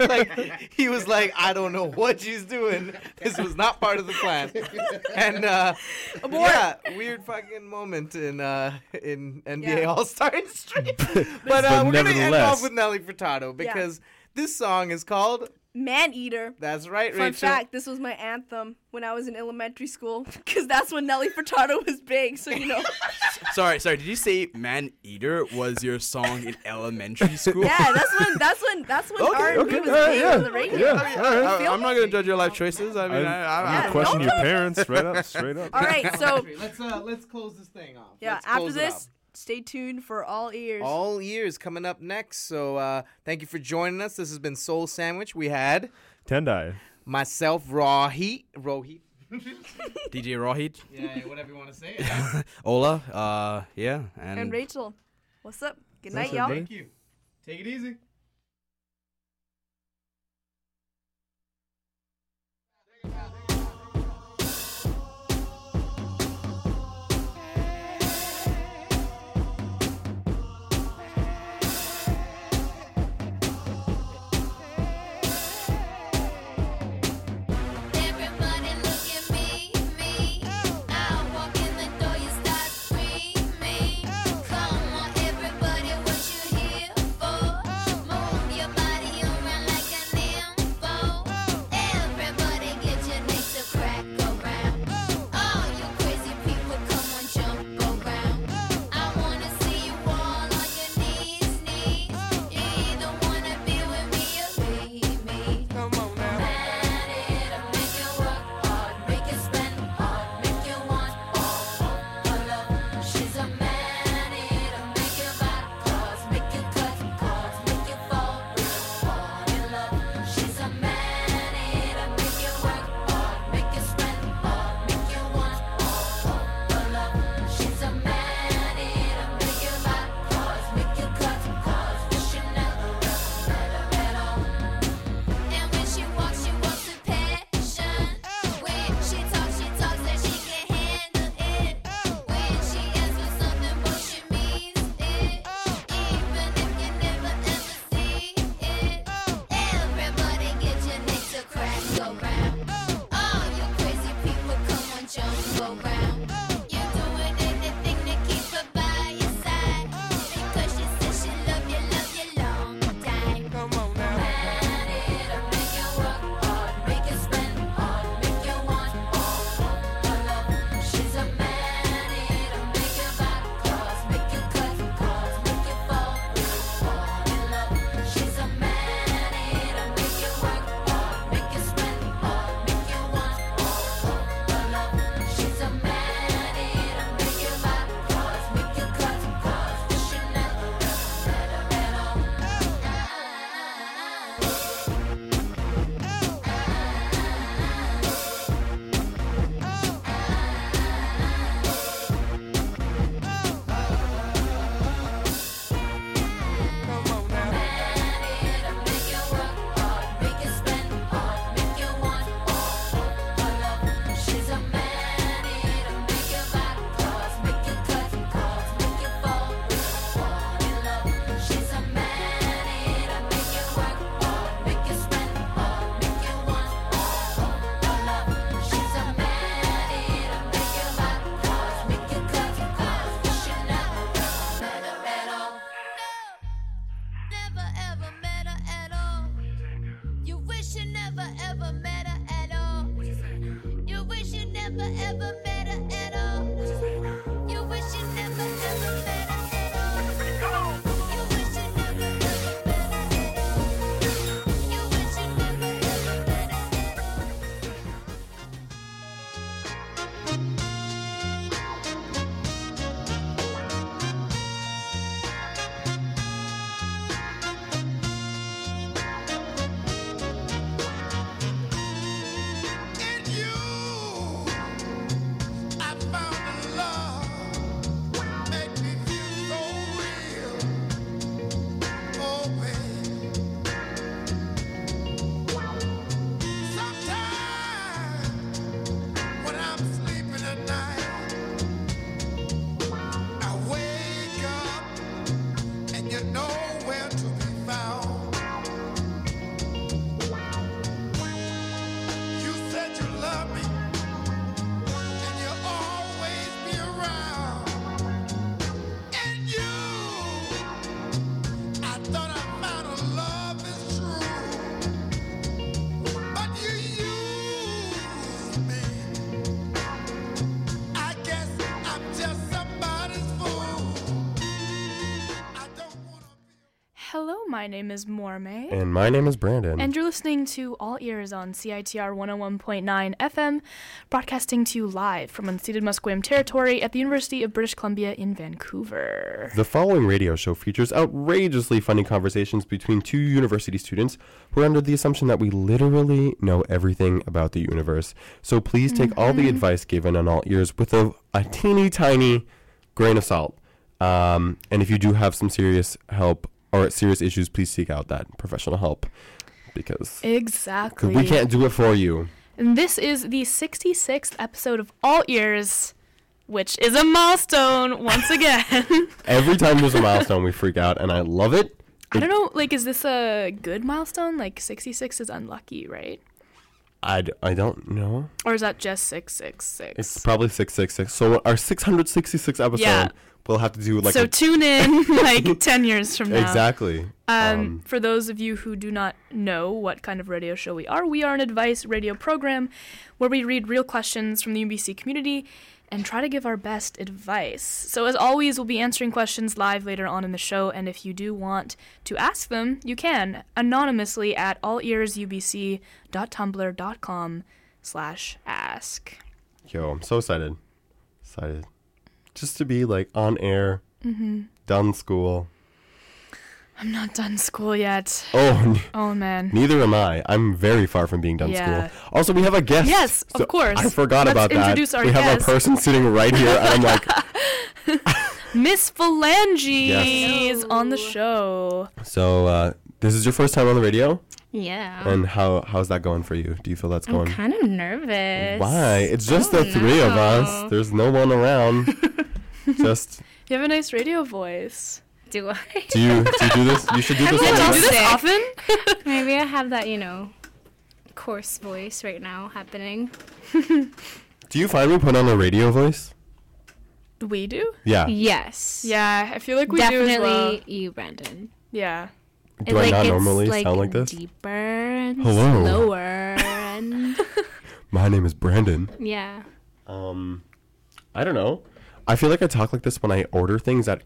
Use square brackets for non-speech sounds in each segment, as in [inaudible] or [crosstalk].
[laughs] like he was like, I don't know what she's doing. This was not part of the plan. And uh, yeah, weird fucking moment in uh, in NBA yeah. All Star history. [laughs] but, uh, but we're gonna end off with Nelly Furtado because this song is called Man Eater. That's right, Fun Rachel. fact, this was my anthem when I was in elementary school [laughs] because that's when Nelly Furtado was big, so you know. [laughs] sorry, sorry. Did you say Man Eater was your song in elementary school? Yeah, that's when that's when that's when okay, R&B okay, was uh, big yeah, on the radio. Yeah, yeah, all right. I, am not going to judge your life choices. I mean, I, I, I, I yeah, question your parents straight up, straight up. [laughs] All right, so let's uh, let's close this thing off. Yeah, after this, stay tuned for all ears. All ears coming up next. So uh, thank you for joining us. This has been Soul Sandwich. We had Tendai, myself, Rohit, Rohit. [laughs] DJ Rohit. Yeah, whatever you want to say. [laughs] Ola. Uh, yeah, and, and Rachel. What's up? Good night, y'all. Thank you. Take it easy. My name is Morme. And my name is Brandon. And you're listening to All Ears on CITR 101.9 FM, broadcasting to you live from unceded Musqueam territory at the University of British Columbia in Vancouver. the following radio show features outrageously funny conversations between two university students who are under the assumption that we literally know everything about the universe. So please take all the advice given on all ears with a, a teeny tiny grain of salt. Um, and if you do have some serious help or serious issues, please seek out that professional help because Exactly. we can't do it for you. And this is the 66th episode of All Ears, which is a milestone once [laughs] again. Every time there's a milestone, we freak out, and I love it. I don't know, like, is this a good milestone? Like, 66 is unlucky, right? I, d- I don't know. Or is that just 666? It's probably 666. So our 666 episode, Yeah. We'll have to do like so tune in [laughs] like 10 years from now. exactly. Um, Um, for those of you who do not know what kind of radio show we are, we are an advice radio program where we read real questions from the UBC community and try to give our best advice. So, as always, we'll be answering questions live later on in the show, and if you do want to ask them, you can anonymously at allearsubc.tumblr.com slash ask. Yo, I'm so excited. Excited. Just to be like on air, Mm-hmm. done school. I'm not done school yet. Oh, n- Oh, man. neither am I. I'm very far from being done Yeah. school. Also, we have a guest. Yes, of course. I forgot Let's about that. introduce our we have guest. a person sitting right here, and I'm like, [laughs] Miss Phalange Yes. is on the show. so uh, this is your first time on the radio, Yeah. and how how's that going for you? Do you feel that's going? I'm kind of nervous. Why? It's just the don't three of us. There's no one around. [laughs] just You have a nice radio voice. Do I? do you do you do this? You should do [laughs] this. Yeah, Do you do this often? [laughs] Maybe I have that, you know, coarse voice right now happening. Do you find we put on a radio voice? We do? Yeah. Yes. Yeah, I feel like we Definitely do as well. you, Brandon. Yeah. Do I not normally like, sound like this? Deeper and Hello. slower and [laughs] My name is Brandon. yeah. Um, I don't know. I feel like I talk like this when I order things at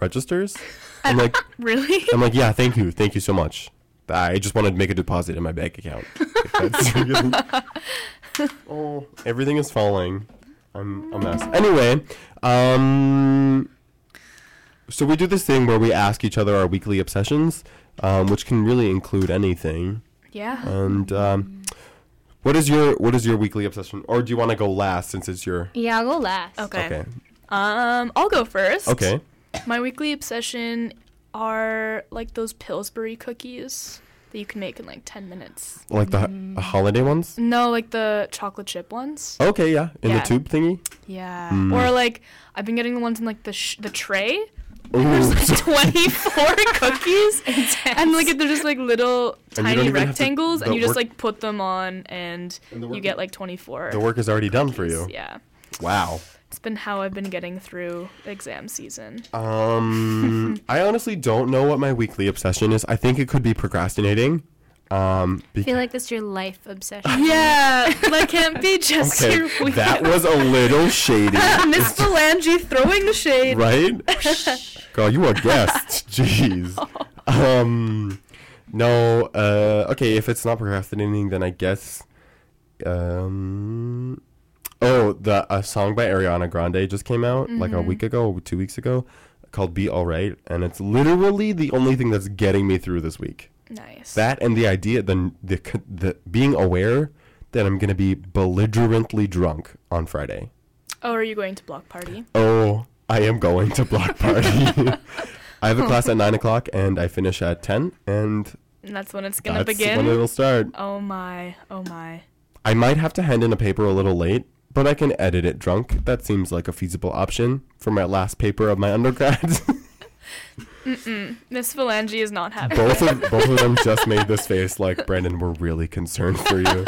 registers. I'm like, [laughs] Really? I'm like, yeah, thank you, thank you so much. I just wanted to make a deposit in my bank account. That's- [laughs] oh, everything is falling. I'm a mess. Anyway, um, so we do this thing where we ask each other our weekly obsessions, um, which can really include anything. Yeah. And um, what is your what is your weekly obsession, or do you want to go last since it's your Yeah, I'll go last. Okay. okay? Um, I'll go first. Okay. My weekly obsession are like those Pillsbury cookies that you can make in like 10 minutes. Like the, the holiday ones? No, like the chocolate chip ones. Okay, yeah. In Yeah. the tube thingy? Yeah. Mm. Or like I've been getting the ones in like the sh- the tray. Ooh. [laughs] 24 [laughs] cookies and like they're just like little And you don't tiny even have to- rectangles and the you just work- like put them on and, And the you get like 24 the work is already done for you. yeah Wow. it's been how i've been getting through exam season Um, [laughs] I honestly don't know what my weekly obsession is. I think it could be procrastinating. Um, I feel like that's your life obsession. [laughs] yeah that can't be [laughs] just okay, your week that was a little [laughs] shady, miss Phalange throwing the shade right? Girl, you a guest. Jeez. Um, no. Uh, okay. If it's not procrastinating, then I guess. Um. Oh, the a song by Ariana Grande just came out like a week ago, two weeks ago, called "Be Alright," and it's literally the only thing that's getting me through this week. Nice That and the idea, the the the being aware that I'm gonna be belligerently drunk on Friday. oh are you going to block party Oh, I am going to block party. [laughs] I have a class at nine o'clock and I finish at ten, and and that's when it's gonna that's begin when it'll start. oh my oh my I might have to hand in a paper a little late, but I can edit it drunk. That seems like a feasible option for my last paper of my undergrad. [laughs] [laughs] miss Phalange is not happy both of [laughs] both of them just made this face like Brandon. We're really concerned for you.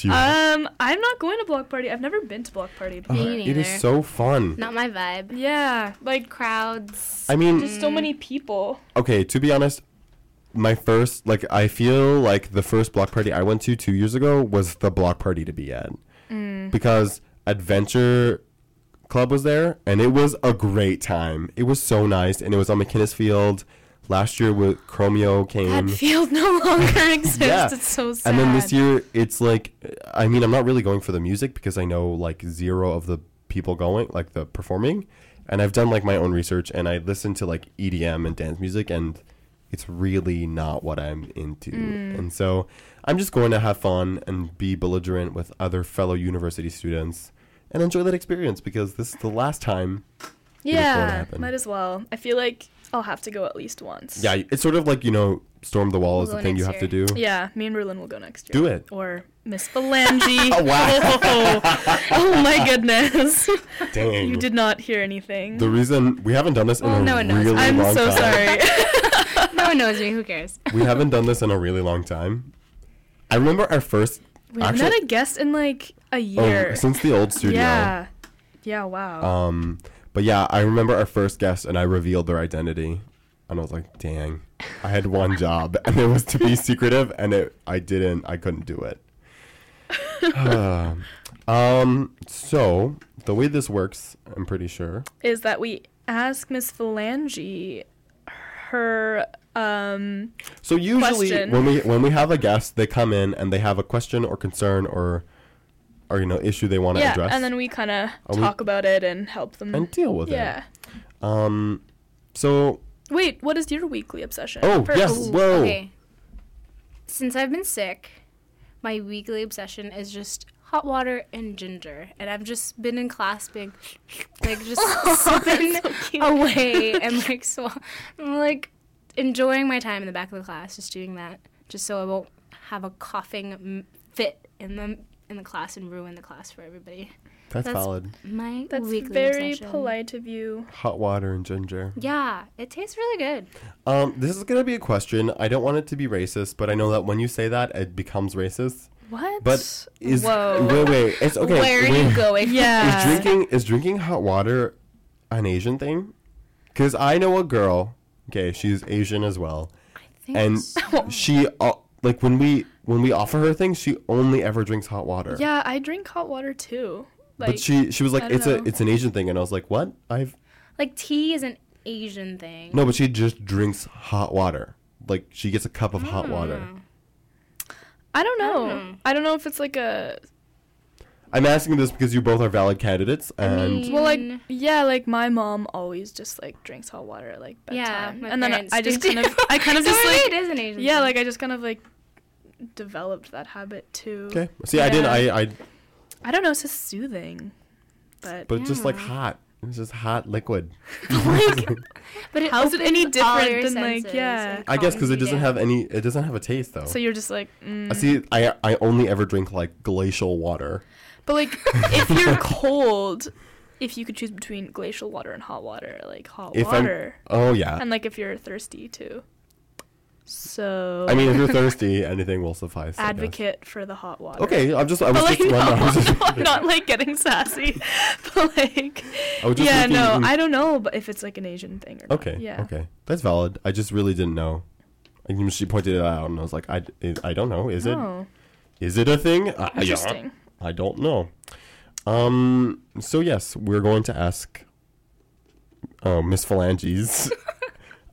You um i'm not going to block party i've never been to block party before. Me it is so fun. Not my vibe. yeah like Crowds. I mean, just so many people okay, to be honest, my first like I feel like the first block party I went to two years ago was the block party to be at because Adventure Club was there and it was a great time. It was so nice and it was on MacInnes Field. last year with Chromeo came. That field no longer [laughs] exists. Yeah. It's so sad. And then this year, it's like, I mean, I'm not really going for the music because I know like zero of the people going, like the performing. And I've done like my own research and I listen to like EDM and dance music and it's really not what I'm into. Mm. And so I'm just going to have fun and be belligerent with other fellow university students and enjoy that experience because this is the last time. is going to yeah, happen. might as well. I feel like I'll have to go at least once. Yeah, it's sort of like, you know, Storm the Wall is We'll the thing you next have to do. Yeah, me and Berlin will go next year. Do it. Or Miss Phalange. [laughs] Oh, wow. [laughs] Oh, oh my goodness. Dang. you did not hear anything. The reason we haven't done this in Well, a no one knows. really I'm long so time. sorry. [laughs] no one knows me. Who cares? we haven't done this in a really long time. I remember our first we haven't Actually- had a guest in like a oh, year. since the old studio. Yeah. Yeah, wow. Um, but yeah, I remember our first guest, and I revealed their identity, and I was like, "Dang, I had one job, and it was to be [laughs] secretive, and it I didn't, I couldn't do it." [sighs] um, so the way this works, I'm pretty sure. is that we ask Miss Phalange her um So usually Question. when we when we have a guest, they come in and they have a question or concern or or you know issue they want to yeah, address and then we kind of Are we- talk about it and help them. and deal with yeah. it. Um, so Wait, what is your weekly obsession? oh First. yes, Ooh, whoa, Okay. Since I've been sick, my weekly obsession is just hot water and ginger, and I've just been in class being [laughs] like just [laughs] sipping away and like so I'm like enjoying my time in the back of the class, just doing that, just so I won't have a coughing fit in the in the class and ruin the class for everybody. that's, that's- valid. My That's weekly very obsession. polite of you. Hot water and ginger. Yeah, it tastes really good. Um, this is gonna be a question. I don't want it to be racist, but I know that when you say that, it becomes racist. What? But is Whoa. wait wait it's okay. Where are wait. you going? yeah. Is drinking is drinking hot water an Asian thing? Because I know a girl. Okay, she's Asian as well, think and so. she uh, like when we when we offer her things, she only ever drinks hot water. Yeah, I drink hot water too. Like but she she was like I don't it's a it's an Asian thing, and I was like, what? I've Like tea is an Asian thing. no, but she just drinks hot water. Like she gets a cup of hot water. Mm. I don't know. know. I don't know if it's like a I'm asking this because you both are valid candidates, and mean- well, like Mm. yeah, like my mom always just like drinks hot water at like Yeah, bedtime, my and then parents I just kind of [laughs] I kind of So just like it is an Asian yeah, thing. like I just kind of like developed that habit too. okay. See, I didn't. I I I don't know, it's just soothing, but but it's just like hot. It's just hot liquid. [laughs] like but it how's it any different your than, like, yeah. and I guess because it doesn't have any. It doesn't have a taste though. so you're just like I mm. see. I I only ever drink like glacial water. But like, if [laughs] you're cold, if you could choose between glacial water and hot water, like hot If I'm- water, Oh yeah. and like if you're thirsty too. So I mean, if you're [laughs] thirsty, anything will suffice. Advocate for the hot water. Okay, I'm just. I was like just. no, I was just, I'm not like getting sassy, [laughs] but like yeah, no, in- I don't know, but if it's like an Asian thing or not. Okay. yeah, Okay. That's valid. I just really didn't know. And she pointed it out, and I was like, I, I don't know. Is it? oh, Is it a thing? I, I- interesting. I don't know. Um. So yes, we're going to ask. Oh, Miss Phalanges. [laughs]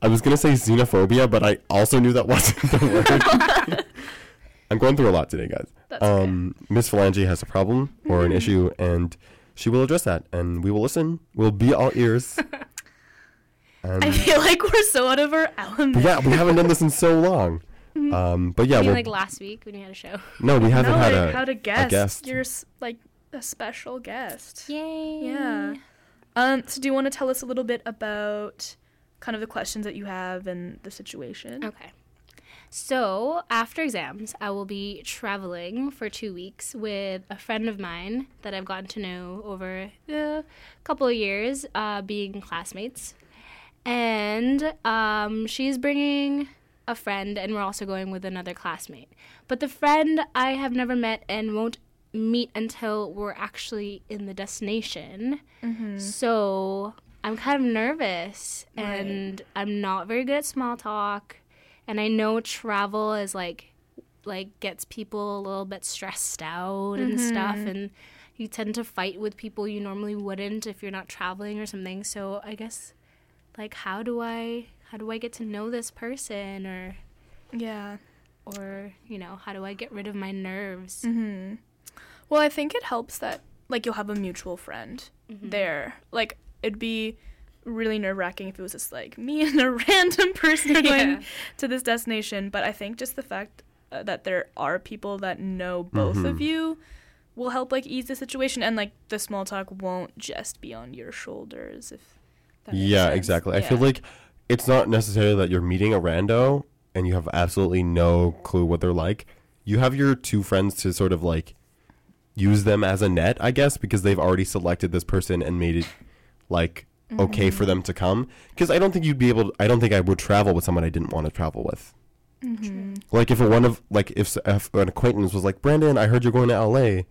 I was gonna say xenophobia, but I also knew that wasn't the [laughs] word. I'm going through a lot today, guys. That's okay. Um, Miss Phalange has a problem or an issue, and she will address that, and we will listen. We'll be all ears. And [laughs] I feel like we're so out of our element. yeah, we haven't done this in so long. Um, but yeah, I mean, like last week when you had a show. no, we haven't no, had like, a. how to guess. guest. You're like a special guest. Yay! Yeah. Um. So, do you want to tell us a little bit about kind of the questions that you have and the situation? Okay. So, after exams, I will be traveling for two weeks with a friend of mine that I've gotten to know over a couple of years, uh, being classmates. And um, she's bringing a friend, and we're also going with another classmate. But the friend I have never met and won't meet until we're actually in the destination. So I'm kind of nervous and I'm not very good at small talk. And I know travel is like like gets people a little bit stressed out and stuff and you tend to fight with people you normally wouldn't if you're not traveling or something. So I guess like how do I how do I get to know this person or Yeah. or you know how do I get rid of my nerves? hmm Well, I think it helps that like you'll have a mutual friend Mm-hmm. there. Like it'd be really nerve wracking if it was just like me [laughs] and a random person [laughs] are going Yeah. to this destination. But I think just the fact uh, that there are people that know both of Mhm. you will help like ease the situation, and like the small talk won't just be on your shoulders. If that Yeah, sense. exactly. I feel like it's not necessarily that you're meeting a rando and you have absolutely no clue what they're like. You have your two friends to sort of like use them as a net, I guess, because they've already selected this person and made it like okay Mm-hmm. for them to come. Because I don't think you'd be able. To, I don't think I would travel with someone I didn't want to travel with. Mhm. Like if a one of like if, if an acquaintance was like, Brandon, I heard you're going to L.A.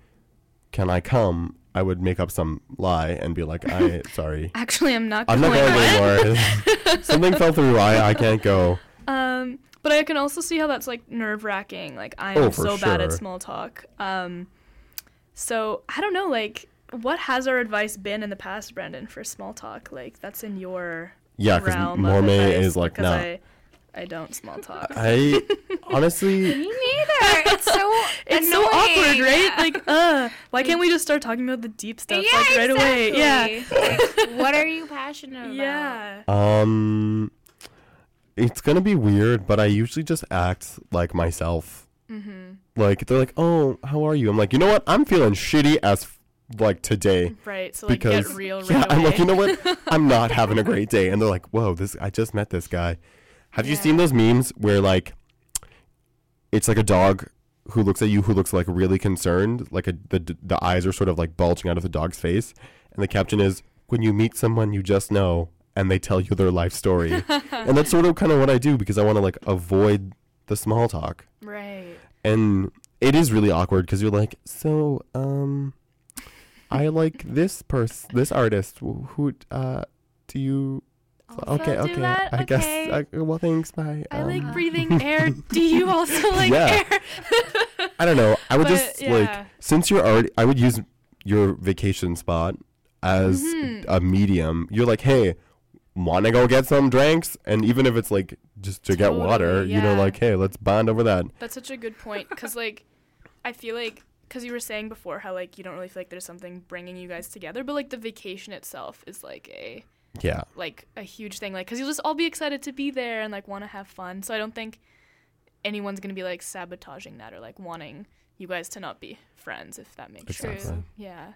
Can I come? I would make up some lie and be like, I [laughs] sorry. Actually, I'm not. I'm not going. going anymore. [laughs] Something fell through. I, I can't go. Um, but I can also see how that's like nerve wracking. Like I'm Oh, for so bad at small talk. Um, so I don't know. Like, what has our advice been in the past, Brandon, for small talk? Like that's in your Yeah, because realm Mormay is like, no. nah. I, I don't small talk. I [laughs] honestly, Me neither. It's so [laughs] it's so awkward, right? Like, uh, why can't we just start talking about the deep stuff yeah, like right away? Yeah. exactly. Like, what are you [laughs] passionate about? Yeah. um, it's gonna be weird, but I usually just act like myself. Mm-hmm. Like they're like, "Oh, how are you?" I'm like, "You know what? I'm feeling shitty as f- like today." Right. So like because get real [laughs] right yeah, away. I'm like, you know what? I'm not [laughs] having a great day, and they're like, "Whoa, this! I just met this guy." Have you seen those memes where like it's like a dog who looks at you who looks like really concerned, like a, the the eyes are sort of like bulging out of the dog's face, and the caption is, "When you meet someone you just know." And they tell you their life story, [laughs] and that's sort of kind of what I do because I want to like avoid the small talk right. and it is really awkward because you're like, so um, I like this person, this artist. Who uh, do you? okay, I'll do okay. that, I guess. okay. I, well, thanks. Bye. I Um, like breathing air. [laughs] Do you also like Yeah. air? I don't know. I would But, just like since you're already. I would use your vacation spot as Mhm. a medium. You're like, hey. Want to go get some drinks, and even if it's like just to get water, Totally, you know, like, hey, let's bond over that. That's such a good point because like I feel like because you were saying before how like you don't really feel like there's something bringing you guys together, but like the vacation itself is like a Yeah, like a huge thing, like because you'll just all be excited to be there and like want to have fun. So I don't think anyone's gonna be like sabotaging that or like wanting you guys to not be friends if that makes Exactly. sense. Yeah.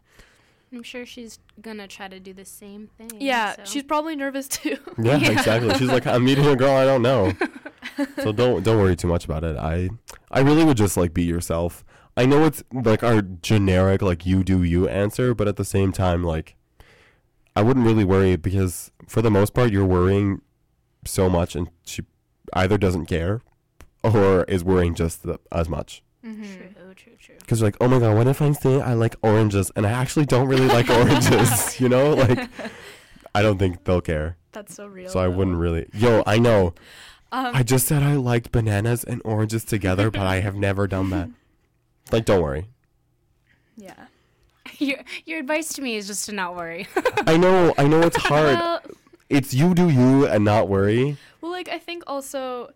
I'm sure she's gonna try to do the same thing. Yeah, so. she's probably nervous too. [laughs] Yeah, [laughs] exactly. She's like, I'm meeting a girl I don't know. [laughs] so don't don't worry too much about it. I I really would just like be yourself. I know it's like our generic like you do you answer, but at the same time like I wouldn't really worry because for the most part you're worrying so much and she either doesn't care or is worrying just the, as much. Mm-hmm. True, true, true. Because you're like, oh my god, what if I say I like oranges and I actually don't really like [laughs] oranges? You know, [laughs] like I don't think they'll care. That's so real. So I though. wouldn't really. Yo, I know. Um, I just said I liked bananas and oranges together, but I have never done that. [laughs] Like, don't worry. yeah. [laughs] Your your advice to me is just to not worry. [laughs] I know. I know it's hard. Well, It's you do you and not worry. Well, like I think also,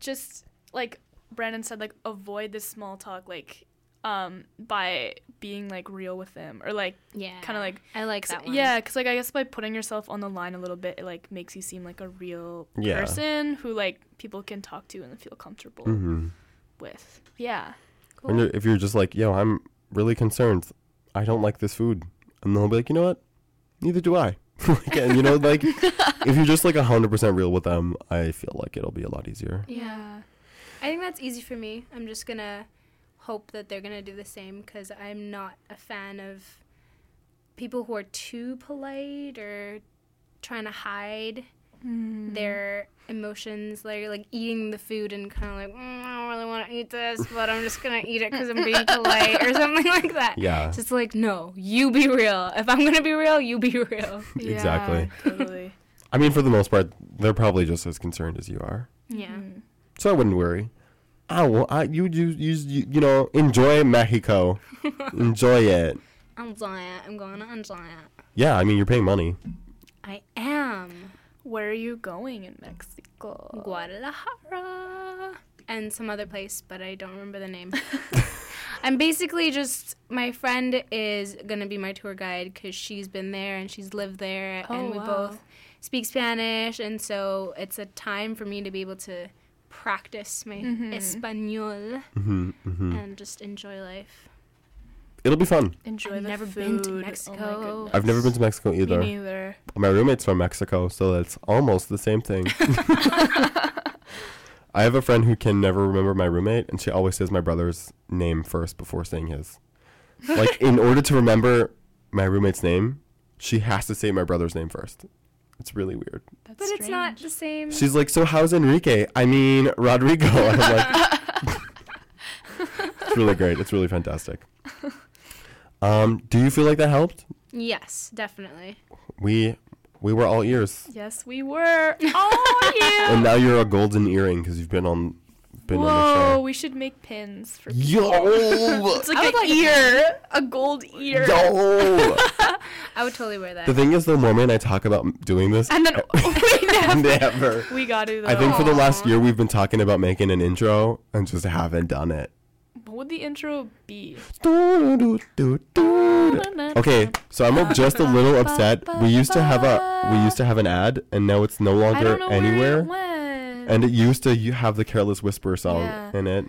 just like Brandon said, like avoid this small talk, like um by being like real with them or like yeah, Kinda like- I like 'cause- that one. yeah, because like I guess by putting yourself on the line a little bit, it like makes you seem like a real Yeah. person who like people can talk to and feel comfortable Mm-hmm. with. Yeah. And you're, if you're just like, yo, I'm really concerned. I don't like this food, and they'll be like, you know what? Neither do I. [laughs] like, and you know, like if you're just like hundred percent real with them, I feel like it'll be a lot easier. Yeah. I think that's easy for me. I'm just gonna hope that they're gonna do the same because I'm not a fan of people who are too polite or trying to hide Mm-hmm. their emotions, like like eating the food and kind of like mm, I don't really want to eat this, [laughs] but I'm just gonna eat it because I'm being polite or something like that. Yeah. Just like no, you be real. If I'm gonna be real, you be real. [laughs] Exactly. Yeah, totally. [laughs] I mean, for the most part, they're probably just as concerned as you are. Yeah. Mhm. So I wouldn't worry. I will. I you you you you, you know enjoy Mexico, enjoy it. Enjoy it. I'm going to enjoy it. Yeah, I mean you're paying money. I am. Where are you going in Mexico? Guadalajara and some other place, but I don't remember the name. [laughs] I'm basically just my friend is gonna be my tour guide because she's been there and she's lived there, Oh, and we wow. both speak Spanish, and so it's a time for me to be able to practice my Mhm. Espanol hmm hmm and just enjoy life. It'll be fun. Enjoy I've the never food. been to Oh Mexico. goodness. I've never been to Mexico Me either. neither. My roommate's from Mexico, so it's almost the same thing. [laughs] [laughs] I have a friend who can never remember my roommate, and she always says my brother's name first before saying his. Like, [laughs] in order to remember my roommate's name, she has to say my brother's name first. It's really weird. That's But it's not the same. She's like, "So how's Enrique? I mean Rodrigo." I'm like, [laughs] [laughs] it's really great. It's really fantastic. Um, do you feel like that helped? yes, definitely. We we were all ears, Yes, we were. Oh, [laughs] yeah. and now you're a golden earring because you've been on been on the show. Whoa, show. we should make pins for Yo, [laughs] It's like I an like a ear, a gold ear. yo. [laughs] I would totally wear that. the thing is, the more and I talk about doing this, And then we never. never. We got to though. I think for the last year we've been talking about making an intro and just haven't done it. Would the intro be? [laughs] Okay, so I'm just a little upset. We used to have a we used to have an ad, and now it's no longer anywhere. where it. And it used to you have the Careless Whisper song Yeah. in it.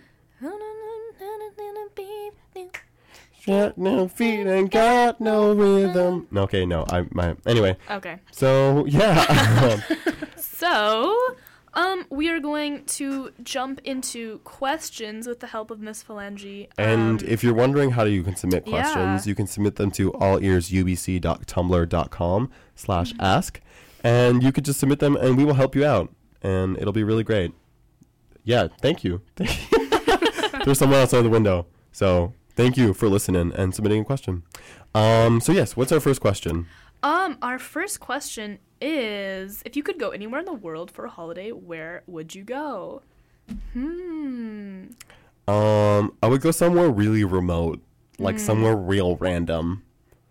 Got no feet and got no rhythm. Okay, no, I my anyway. okay. So yeah, [laughs] [laughs] So, um, we are going to jump into questions with the help of Miss Phalange. and Um, if you're wondering how you can submit Yeah. questions, you can submit them to allearsubc.tumblr.com slash ask, and you could just submit them, and we will help you out, and it'll be really great. Yeah, thank you. [laughs] There's someone outside the window, so thank you for listening and submitting a question. Um, so yes, what's our first question? Um, our first question is: If you could go anywhere in the world for a holiday, where would you go? Hmm. Um, I would go somewhere really remote, like somewhere real random,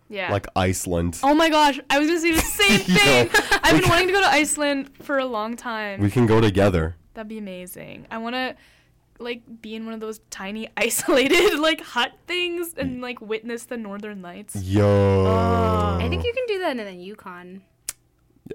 Yeah. like Iceland. Oh my gosh, I was gonna say the [laughs] same thing. I've been wanting to go to Iceland for a long time. We can go together. That'd be amazing. I want to like be in one of those tiny [laughs] isolated like hut things and like witness the northern lights. Yo. Oh. I think you can do that in the Yukon.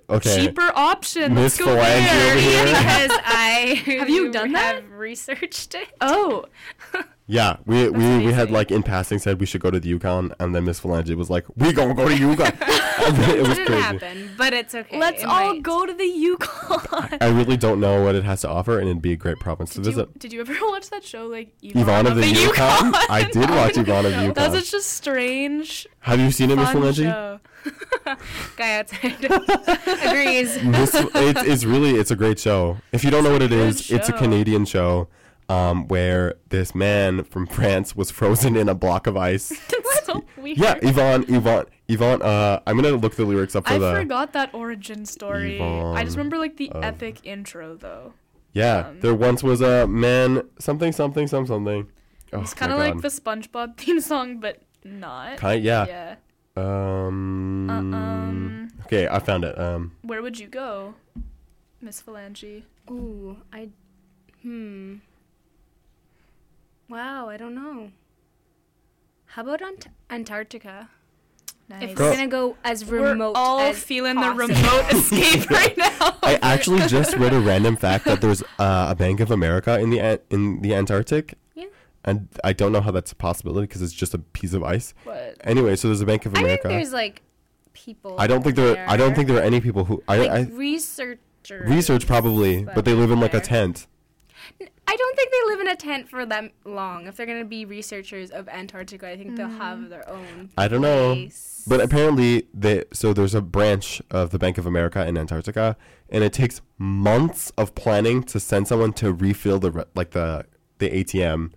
okay. Cheaper option. Miss Let's go Phalange there. over here. because [laughs] I Have you done that? have researched it. Oh, [laughs] Yeah, we we, we had like in passing said we should go to the Yukon, and then Miss Phalange was like, "We gonna go to Yukon." [laughs] It [laughs] It was didn't crazy. happen, but it's okay. let's It all might. go to the Yukon. I really don't know what it has to offer, and it'd be a great province to Did you, visit. did you ever [laughs] watch that show like Yvon, Yvon of the, Yukon. I did watch Yvon of the Yukon. That was such a strange, Have you seen it, Miss fun Phalange? show. Guy outside agrees. Miss, it's, it's really it's a great show. If you don't know what it is, good is, it's a. Canadian show. Um, where this man from France was frozen in a block of ice. [laughs] It's so weird. Yeah, Yvon, Yvon, Yvon. Uh, I'm gonna look the lyrics up for I the. forgot that origin story. I just remember like the of- epic intro though. Yeah, Um, there once was a man, something, something, some, something. Oh, It's kind of like the SpongeBob [laughs] theme song, but not. Kind, yeah. Yeah. Um, Uh, um, Okay, I found it. Um. where would you go, Miss Phalange? Ooh, I. Hmm. Wow, I don't know. How about Ant- Antarctica? Nice. If we're gonna go as remote We're all as feeling possible. the remote [laughs] escape right [laughs] now. I actually just read a random fact that there's uh, a Bank of America in the An- in the Antarctic. Yeah. And I don't know how that's a possibility because it's just a piece of ice. But Anyway, so there's a Bank of America. I think America. there's like people. I don't think there. I don't think there are any people who. I, like I researchers. research probably, but they live in like a tent. I don't think they live in a tent for that long. If they're gonna be researchers of Antarctica, I think they'll Mm. have their own. I don't know. But apparently, they so there's a branch of the Bank of America in Antarctica, and it takes months of planning to send someone to refill the like the the ATM,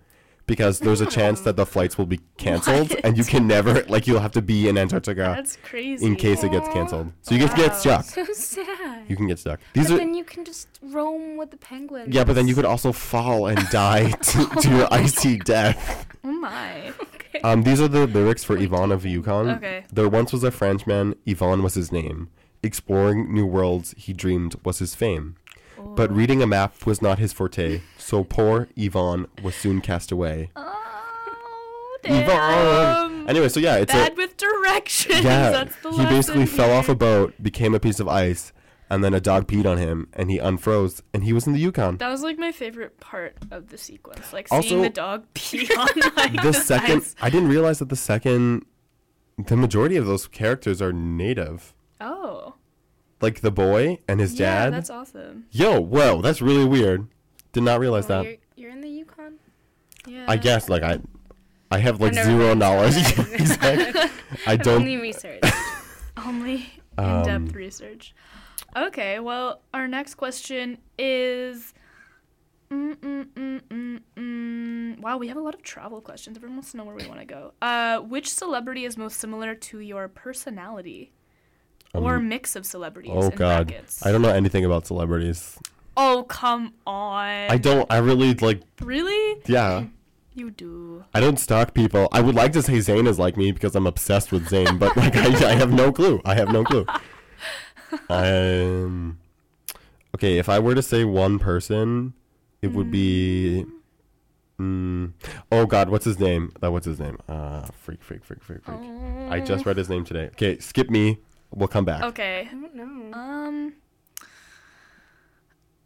because there's a chance that the [laughs] flights will be canceled, and you can never [laughs] like you'll have to be in Antarctica that's crazy. in case it gets canceled. So you can get stuck. so sad. You can get stuck. These but are then you can just roam with the penguins. yeah, but then you could also fall and die [laughs] to, to your icy death. Oh my. Okay. Um, these are the lyrics for Yvon of Yukon. Okay. There once was a Frenchman, Yvon was his name. Exploring new worlds he dreamed was his fame. But reading a map was not his forte, so poor Yvon was soon cast away. Oh, [laughs] Yvon! Anyway, so yeah, it's Bad a with directions. yeah. That's the he basically fell off a boat, became a piece of ice, and then a dog peed on him, and he unfroze, and he was in the Yukon. That was like my favorite part of the sequence, like Also- seeing the dog [laughs] pee on like The second, ice. I didn't realize that the second, the majority of those characters are native. Oh, Like the boy and his yeah, dad. that's awesome. Yo, whoa, that's really weird. Did not realize Oh, that. you're, you're in the Yukon? Yeah. I guess like I, I have like never zero knowledge. [laughs] [laughs] Exactly. I don't. only researched. [laughs] only Um, in-depth research. Okay, well, our next question is. Mm, mm, mm, mm, mm. Wow, we have a lot of travel questions. Everyone wants to know where we want to go. Uh, which celebrity is most similar to your personality, or Um, mix of celebrities? Oh God, brackets? I don't know anything about celebrities. Oh come on! I don't. I really like. Really? Yeah. You do. I don't stalk people. I would like to say Zayn is like me because I'm obsessed with Zayn, but like I, I have no clue. I have no clue. [laughs] Um. Okay, if I were to say one person, it would be. Mm, oh God, what's his name? Uh, what's his name? Uh, freak, freak, freak, freak, freak. I just read his name today. Okay, skip me. We'll come back. Okay. I don't know. Um.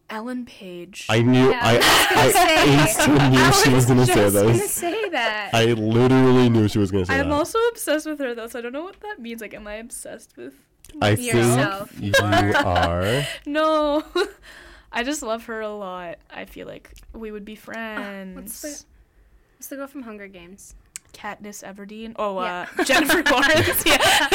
Ellen Page. I knew. Yeah, I, [laughs] I I instantly knew she was gonna say just gonna say that. I literally knew she was gonna say that. I'm also obsessed with her though, so I don't know what that means. Like, am I obsessed with? I yourself. think you are. [laughs] No, [laughs] I just love her a lot. I feel like we would be friends. what's the- It's the girl from Hunger Games. Katniss Everdeen. Oh, Yeah. uh, Jennifer Lawrence. Yeah.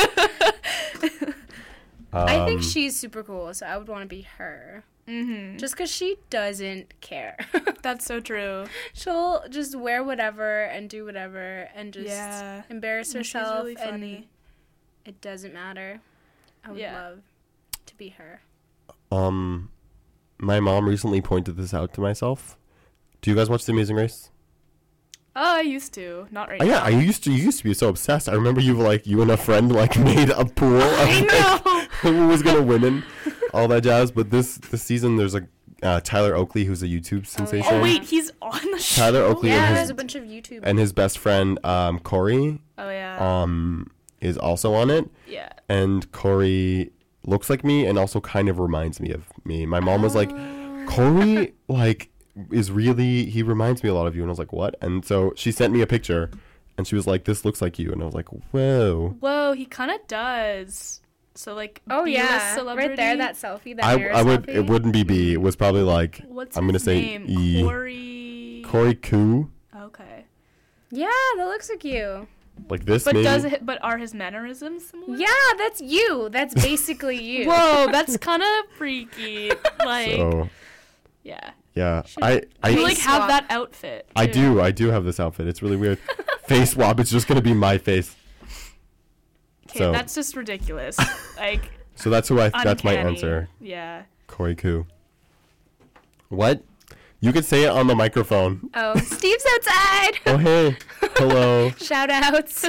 [laughs] I think Um, she's super cool, so I would want to be her. hmm Just because she doesn't care. [laughs] That's so true. She'll just wear whatever and do whatever and just Yeah. embarrass No, she's herself. really funny. And it doesn't matter. I would Yeah. love to be her. Um, my mom recently pointed this out to myself. Do you guys watch The Amazing Race? Oh, I used to. Not right Oh, yeah, now. I used to. You used to be so obsessed. I remember you like you and a friend like [laughs] made a pool of like, [laughs] who was gonna win and [laughs] all that jazz. But this this season, there's a uh, Tyler Oakley who's a YouTube sensation. Oh wait, he's on the show. Tyler Oakley Yeah, and there's his a bunch of YouTube. and his best friend um, Corey Oh yeah. um, is also on it. yeah. and Corey looks like me and also kind of reminds me of me. My mom was like, Corey, like, is really, he reminds me a lot of you. And I was like, what? And so she sent me a picture and she was like, this looks like you. And I was like, whoa. Whoa, he kind of does. So like. oh B-list yeah, celebrity. right there, that selfie, that I, I would, selfie. it wouldn't be B. It was probably like, What's I'm gonna say name? E. Corey. Korey Kuhl, Okay. Yeah, that looks like you. like this But maybe. does it, but are his mannerisms similar? Yeah, that's you. That's basically [laughs] you. Whoa, that's kind of freaky. [laughs] Like, so, yeah. Yeah. I, I, You like have swap. that outfit. I too. do. I do have this outfit. It's really weird. [laughs] face swap. It's just going to be my face. Okay, So- that's just ridiculous. [laughs] like, So that's who I, that's my answer. Yeah. Korey Kuhl. What? You could say it on the microphone. Oh, Steve's outside. Oh hey, hello. [laughs] Shout outs.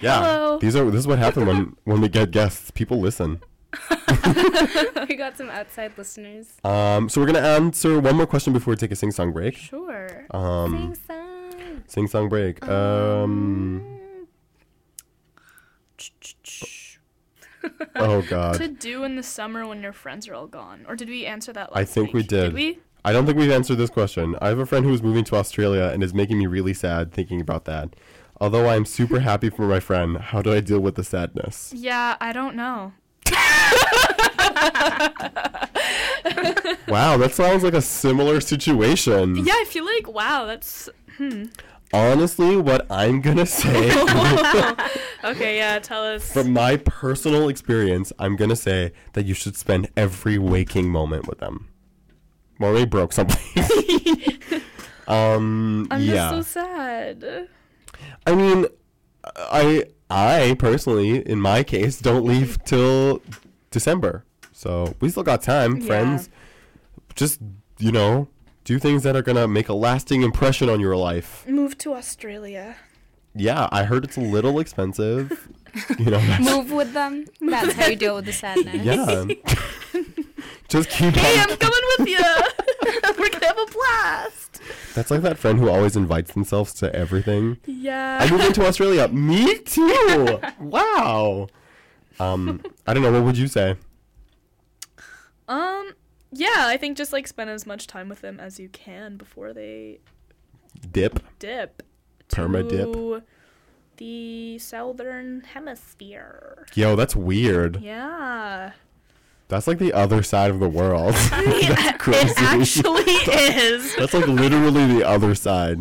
Yeah, Hello. these are this is what happens when when we get guests. People listen. [laughs] we got some outside listeners. Um, so we're gonna answer one more question before we take a sing song break. Sure. Um, Sing song. sing song break. Um, [laughs] oh God. to do in the summer when your friends are all gone, or did we answer that last I think we did. Did we? I don't think we've answered this question. I have a friend who's moving to Australia and is making me really sad thinking about that. Although I'm super happy for my friend, how do I deal with the sadness? Yeah, I don't know. [laughs] Wow, that sounds like a similar situation. Yeah, I feel like wow, that's Honestly, what I'm gonna say [laughs] [laughs] okay. Yeah, tell us. from my personal experience, I'm gonna say that you should spend every waking moment with them. Well, they broke something. um, I'm yeah. just so sad. I mean, I I personally, in my case, don't leave till December, so we still got time, Yeah. friends. Just you know, do things that are gonna make a lasting impression on your life. Move to Australia. Yeah, I heard it's a little expensive. [laughs] You know, Move with them. That's how you deal with the sadness. yeah. [laughs] Just keep Hey, on. I'm coming with you. [laughs] We're gonna have a blast. That's like that friend who always invites themselves to everything. Yeah. I moved into [laughs] Australia. Me too. Wow. Um, I don't know. What would you say? Um. Yeah, I think just like spend as much time with them as you can before they Dip. dip. Perma-dip. The southern hemisphere. Yo, that's weird. Yeah. That's like the other side of the world. [laughs] [laughs] that's crazy. It actually [laughs] is. That's like literally the other side.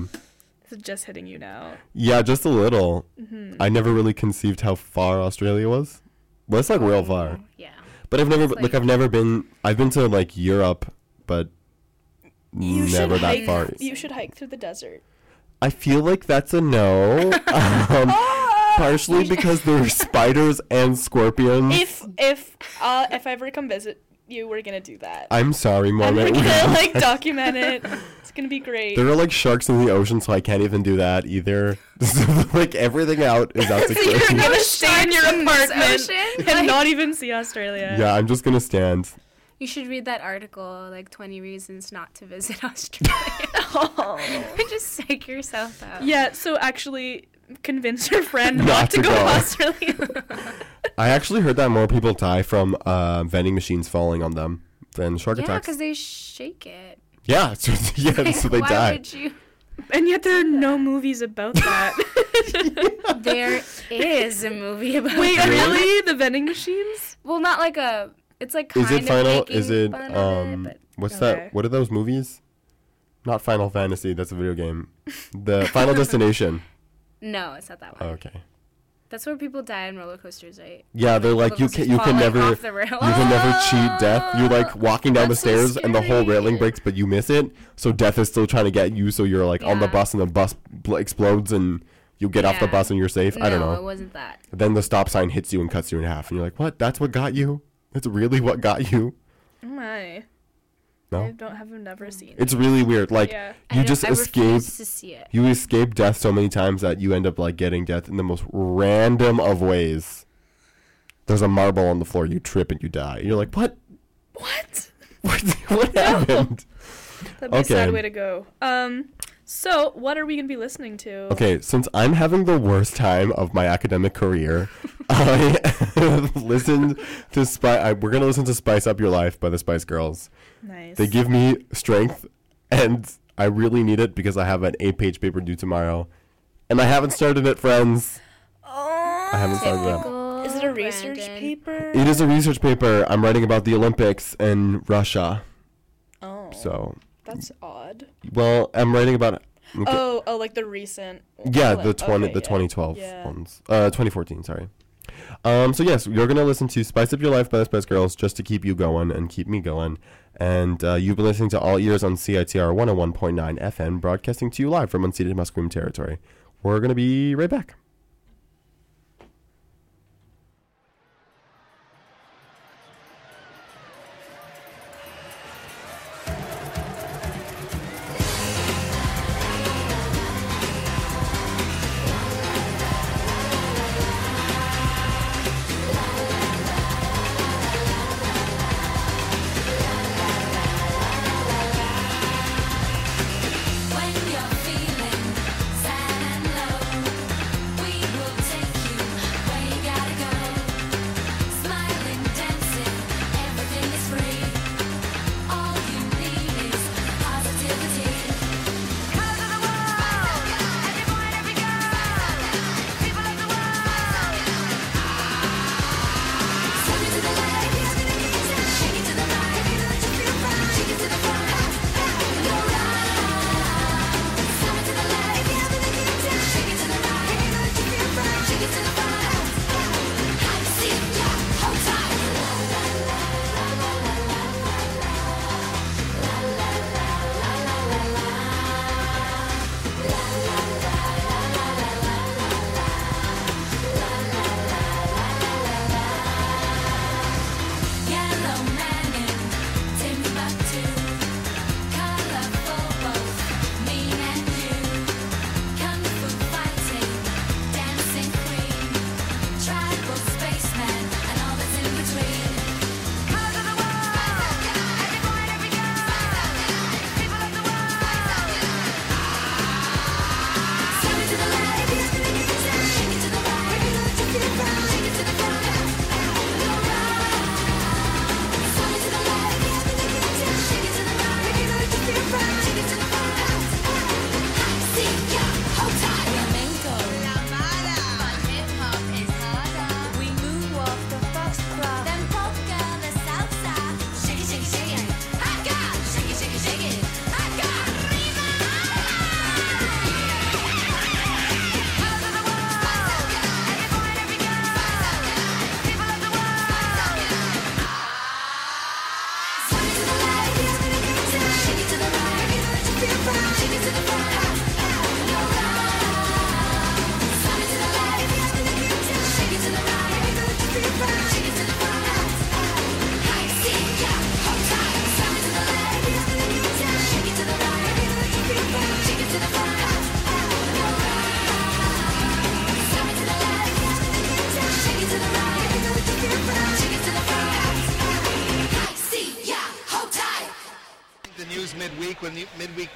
It's just hitting you now. Yeah, just a little. Mm-hmm. I never really conceived how far Australia was. Well, it's like real far. Yeah. But I've never like, like- I've never been. I've been to like Europe, but You never that hike, far. You should hike through the desert. I feel like that's a no. um, partially [laughs] because there are spiders and scorpions. If if uh if I ever come visit you, we're gonna do that. I'm sorry, and Mom. we're gonna like document [laughs] it. It's gonna be great. There are like sharks in the ocean, so I can't even do that either. [laughs] Like everything out is out to so you're crazy. gonna stay in your apartment ocean? and not even see Australia. Yeah, I'm just gonna stand. You should read that article, like 20 reasons not to visit Australia. At all. Just psych yourself out. Yeah, so actually convince your friend Not not, to, to go, go. to Australia. [laughs] I actually heard that more people die from uh, vending machines falling on them than shark Yeah, attacks. because they shake it. Yeah, [laughs] so, yeah, so they Why die. would you? [laughs] and yet there are no movies about that. There is a movie about Wait, that. really? The vending machines? Well, not like a. It's like kind Is it of final? Is it um? it, What's Okay. that? What are those movies? Not Final Fantasy. That's a video game. The Final Destination. No, it's not that Oh, one. okay. That's where people die in roller coasters, right? Yeah, they're like you can you can never the you can never cheat death. You're like [laughs] walking down the That's so stairs and the whole railing breaks, but you miss it. So death is still trying to get you. So you're like on the Yeah. bus and the bus bl- explodes and you get off the Yeah. bus and you're safe. I don't know. No, know. it wasn't that. Then the stop sign hits you and cuts you in half, and you're like, "What? That's what got you? That's really what got you?" Oh my. I don't have never seen. it's really weird. Like yeah. You don't- just escape. to see it. You escape death so many times that you end up like getting death in the most random of ways. There's a marble on the floor. You trip and you die. You're like, "What? What? [laughs] What, what happened?" That'd be a sad way to go. Um, so what are we gonna be listening to? Okay, since I'm having the worst time of my academic career, [laughs] I [laughs] listened to Spice. We're gonna listen to "Spice Up Your Life" by the Spice Girls. Nice. They give me strength, and I really need it because I have an eight-page paper due tomorrow, and I haven't started it, friends. Oh. I haven't started it. Typical Is it a research Brandon. paper? It is a research paper. I'm writing about the Olympics in Russia. Oh. So, That's odd. well, I'm writing about. okay, Oh, oh, like the recent. Yeah, Olymp- the twenty, okay, the yeah. 2012 Yeah. ones. Uh, 2014. Sorry. Um. So yes, you're gonna listen to "Spice Up Your Life" by the Spice Girls just to keep you going and keep me going. And uh, you've been listening to All Ears on CITR 101.9 FM, broadcasting to you live from unceded Musqueam territory. We're gonna be right back.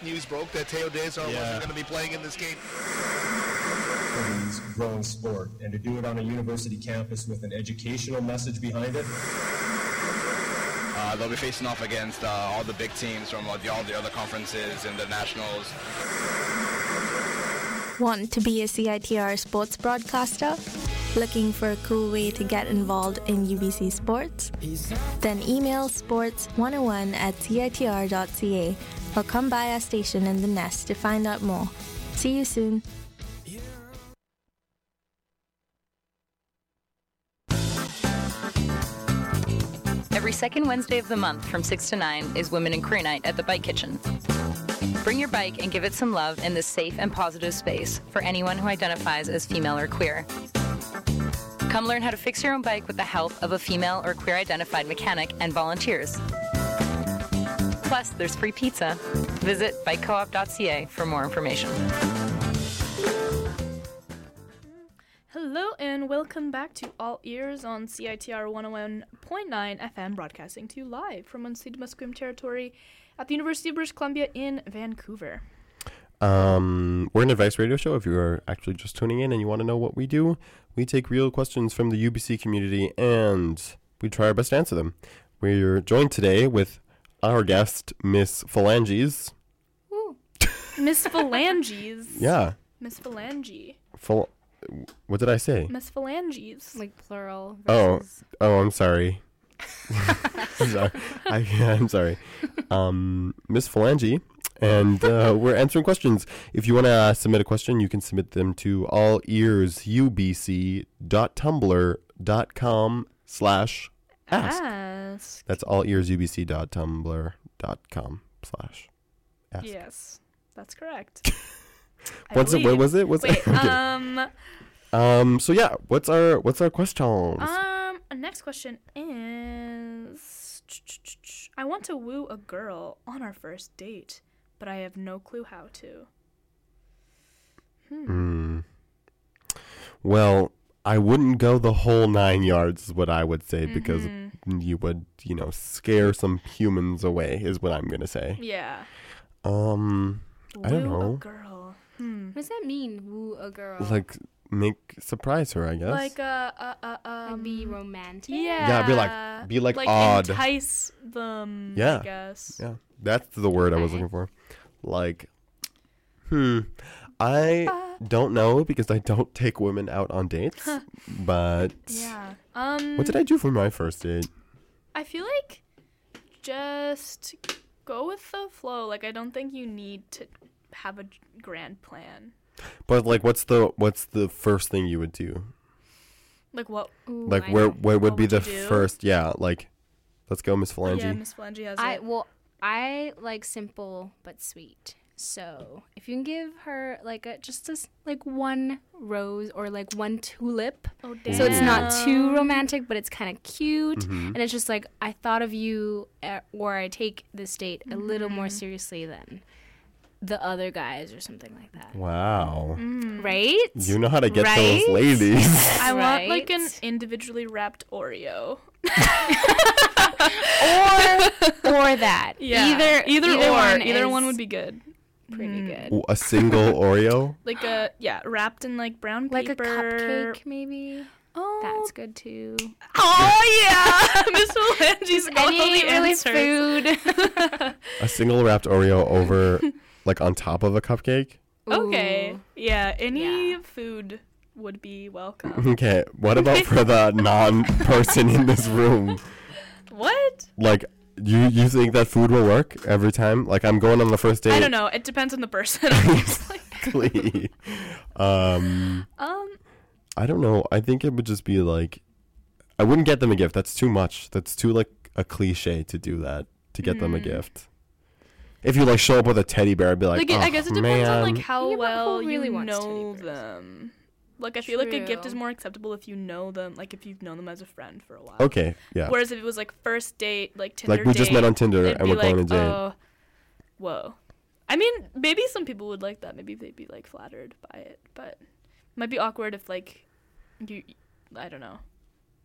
News broke that Teo Desar Yeah. wasn't going to be playing in this game. women's growing sport and to do it on a university campus with an educational message behind it. Uh, they'll be facing off against uh, all the big teams from all the, all the other conferences and the nationals. Want to be a CITR sports broadcaster? Looking for a cool way to get involved in UBC sports? Then email sports101 at CITR.ca or come by our station in the Nest to find out more. See you soon. Every second Wednesday of the month from 6 to 9 is Women in Career Night at the Bike Kitchen. Bring your bike and give it some love in this safe and positive space for anyone who identifies as female or queer. Come learn how to fix your own bike with the help of a female or queer identified mechanic and volunteers. Plus, there's free pizza. Visit bikecoop.ca for more information. Hello and welcome back to All Ears on CITR 101.9 FM, broadcasting to you live from unceded Musqueam territory at the University of British Columbia in Vancouver. Um, we're an advice radio show. If you are actually just tuning in and you want to know what we do, we take real questions from the UBC community and we try our best to answer them. We're joined today with our guest, Miss Phalanges. Miss Phalanges. [laughs] Yeah. Miss Phalange. Phil- what did I say? Miss Phalanges. Like plural. Oh, versus- oh, I'm sorry. I'm [laughs] [laughs] sorry. I, I'm sorry. Um, Miss Phalange, and uh, we're answering questions. If you want to uh, submit a question, you can submit them to allearsubc.tumblr.com slash ask. Ask. That's allearsubc.tumblr.com slash ask. Yes, that's correct. [laughs] What's it? What was it? What's Wait, it? [laughs] Okay. um, Um. So yeah, what's our what's our questions? um, next question is I want to woo a girl on our first date, but I have no clue how to. Hmm. Hmm. Well, I wouldn't go the whole nine yards, is what I would say, because Mm-hmm. you would, you know, scare some humans away, is what I'm gonna say. Yeah. Um, I don't Woo know. a girl. Hmm. What does that mean? Woo a girl. Like, make surprise her, I guess. Like uh uh uh um. Be romantic. Yeah. Yeah, be like- be like like odd. Entice them. yeah, I guess. yeah, that's the word I was looking for. Like, hmm, I don't know because I don't take women out on dates. but Yeah. Um. what did I do for my first date? I feel like just go with the flow. Like I don't think you need to have a grand plan. But like, what's the what's the first thing you would do? Like what? Ooh, like I where know. what would be would the do? first yeah like let's go miss phalange Yeah, Miss Phalange has I it. well, I like simple but sweet. So if you can give her like a just as like one rose or like one tulip, oh, so it's not too romantic, but it's kind of cute, Mhm. and it's just like I thought of you, uh, or I take this date a little more Mhm. seriously than the other guys or something like that. wow Mm. Right? you know how to get Right? those ladies [laughs] I want like an individually wrapped Oreo. [laughs] or or that. [laughs] Yeah. Either either, either or one either is one would be good. Pretty Mm. good. A single [laughs] oreo Like a yeah, wrapped in like brown Like a cupcake, maybe. Oh, That's good too. oh yeah, [laughs] Miss Phalange's all Any the really food. [laughs] a single wrapped oreo over like on top of a cupcake Okay, Ooh. yeah, any Yeah. food would be welcome. okay what about for the non-person in this room what? like you you think that food will work every time like i'm going on the first date I don't know. It depends on the person. [laughs] Exactly. [laughs] um um, I don't know. I think it would just be like, I wouldn't get them a gift. That's too much. That's too like a cliche to do that to get them a Mm. gift. If you like show up with a teddy bear, I'd be like, like, it- I "Oh, guess it depends on like how Yeah, well really you wants teddy know them. Like I feel like a gift is more acceptable if you know them, like if you've known them as a friend for a while. Okay, yeah. Whereas if it was like first date, like Tinder Like we just met on Tinder it'd and be we're going like, to date. Oh, whoa. I mean, maybe some people would like that. Maybe they'd be like flattered by it, but it might be awkward if like you, I don't know,